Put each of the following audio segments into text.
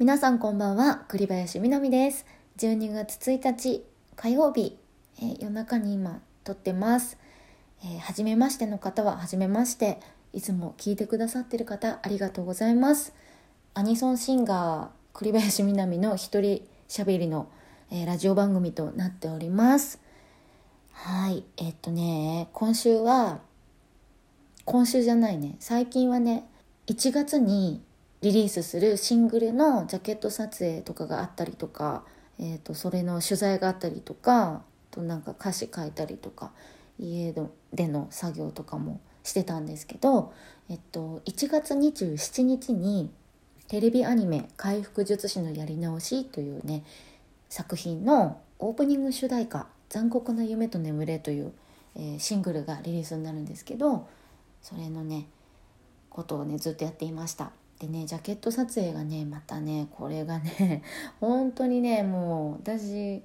皆さんこんばんは栗林みなみです。12月1日火曜日、えー、夜中に今撮ってます、えー、初めましての方は初めまして。いつも聞いてくださってる方ありがとうございます。アニソンシンガー栗林みなみの一人喋りの、えー、ラジオ番組となっております。はい。えっとね今週は今週じゃないね。最近はね1月にリリースするシングルのジャケット撮影とかがあったりとか、えーと、それの取材があったりとかとなんか歌詞書いたりとか家での作業とかもしてたんですけど、えっと、1月27日にテレビアニメ「回復術師のやり直し」というね作品のオープニング主題歌「残酷な夢と眠れ」という、えー、シングルがリリースになるんですけどそれのねことをねずっとやっていました。でねジャケット撮影がねまたねこれがね 本当にねもう私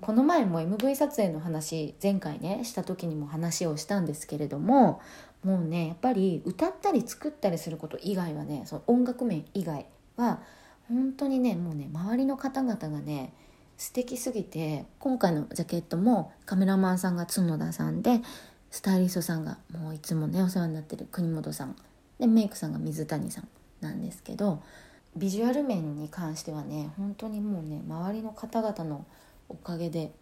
この前も MV 撮影の話前回ねした時にも話をしたんですけれどももうねやっぱり歌ったり作ったりすること以外はねその音楽面以外は本当にねもうね周りの方々がね素敵すぎて今回のジャケットもカメラマンさんが角田さんでスタイリストさんがもういつもねお世話になってる国本さんでメイクさんが水谷さん。なんですけどビジュアル面に関してはね本当にもうね周りの方々のおかげで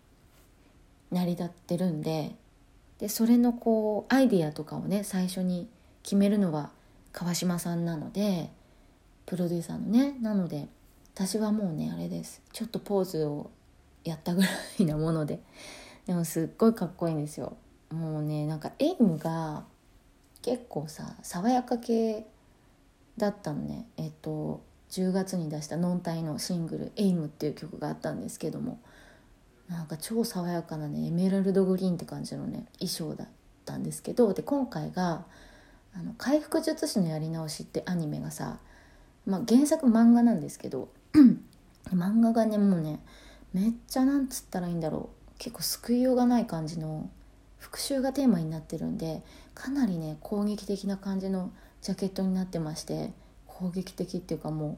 成り立ってるんででそれのこうアイディアとかをね最初に決めるのは川島さんなのでプロデューサーのねなので私はもうねあれです。ちょっとポーズをやったぐらいなものででもすっごいかっこいいんですよ。もうねなんかエイムが結構さ爽やか系だったのね。えっと10月に出したノンタイのシングル「エイムっていう曲があったんですけどもなんか超爽やかなねエメラルドグリーンって感じのね衣装だったんですけどで今回が「あの回復術師のやり直し」ってアニメがさ、まあ、原作漫画なんですけど 漫画がねもうねめっちゃなんつったらいいんだろう。結構救いようがない感じの復讐がテーマになってるんでかなりね攻撃的な感じのジャケットになってまして攻撃的っていうかも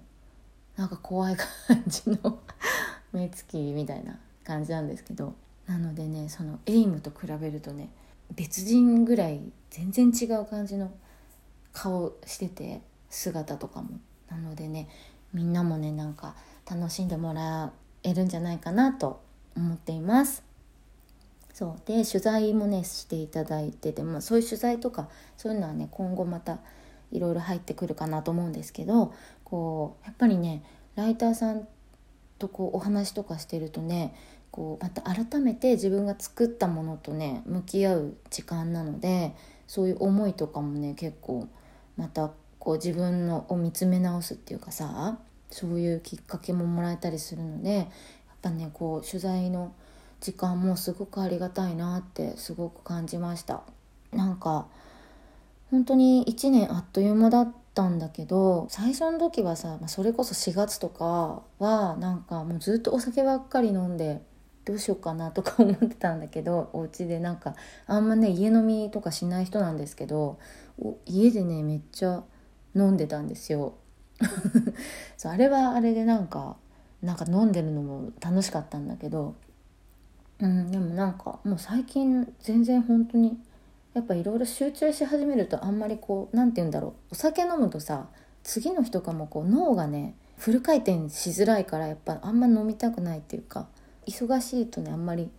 うなんか怖い感じの 目つきみたいな感じなんですけどなのでねそのエイムと比べるとね別人ぐらい全然違う感じの顔してて姿とかも。なのでねみんなもねなんか楽しんでもらえるんじゃないかなと思っています。そう。で取材もねしていただいてて、まあ、そういう取材とかそういうのはね今後またいろいろ入ってくるかなと思うんですけどこうやっぱりねライターさんとこうお話とかしてるとねこうまた改めて自分が作ったものとね向き合う時間なのでそういう思いとかもね結構またこう自分のを見つめ直すっていうかさそういうきっかけももらえたりするのでやっぱねこう取材の時間もすごくありがたいなってすごく感じました。なんか本当に1年あっという間だったんだけど最初の時はさそれこそ4月とかはなんかもうずっとお酒ばっかり飲んでどうしようかなとか思ってたんだけどお家でなんかあんまね家飲みとかしない人なんですけど家でねめっちゃ飲んでたんですよ。そうあれはあれでなんかなんか飲んでるのも楽しかったんだけどうんでもなんかもう最近全然本当にやっぱいろいろ集中し始めるとあんまりこう何て言うんだろう。お酒飲むとさ次の日とかもこう脳がねフル回転しづらいからやっぱあんま飲みたくないっていうか忙しいとねあんまり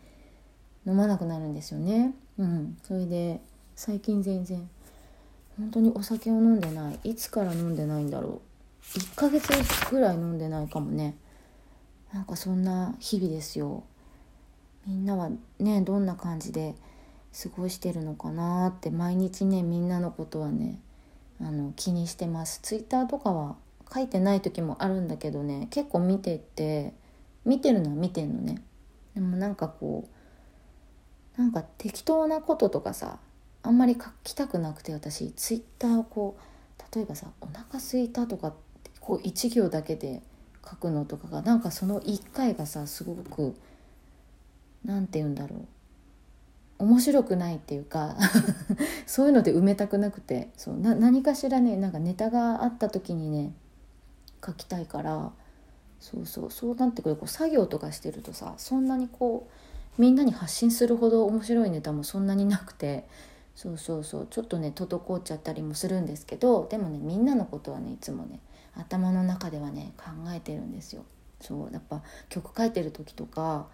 飲まなくなるんですよね。うん。それで最近全然本当にお酒を飲んでない。いつから飲んでないんだろう。1ヶ月ぐらい飲んでないかもね。なんかそんな日々ですよ。みんなはねどんな感じで過ごしてるのかなって毎日ねみんなのことはねあの気にしてます。ツイッターとかは書いてない時もあるんだけどね結構見てて見てるのは見てんのね。でもなんかこうなんか適当なこととかさあんまり書きたくなくて私ツイッターをこう例えばさ「お腹すいた」とかこう1行だけで書くのとかがなんかその1回がさすごく何て言うんだろう。面白くないっていうか そういうので埋めたくなくてそうな何かしらねなんかネタがあった時にね書きたいからそうそうそうなってくるこう作業とかしてるとさそんなにこうみんなに発信するほど面白いネタもそんなになくてそうそうそうちょっとね滞っちゃったりもするんですけどでもねみんなのことはねいつもね頭の中ではね考えてるんですよ。そうやっぱ曲書いてる時とか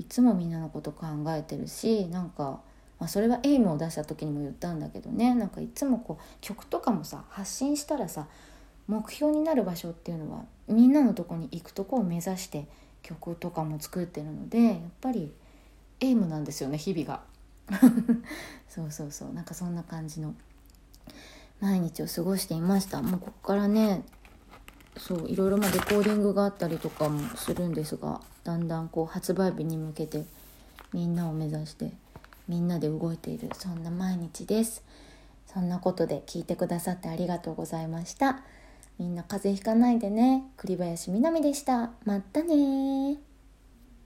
いつもみんなのこと考えてるしなんか、まあ、それはエイムを出した時にも言ったんだけどね。なんかいつもこう曲とかもさ発信したらさ目標になる場所っていうのはみんなのとこに行くとこを目指して曲とかも作ってるのでやっぱりエイムなんですよね日々が。そうそうそう。なんかそんな感じの毎日を過ごしていました。もうここからねそういろいろまレコーディングがあったりとかもするんですがだんだんこう発売日に向けてみんなを目指してみんなで動いているそんな毎日です。そんなことで聞いてくださってありがとうございました。みんな風邪ひかないでね。栗林みなみでした。またね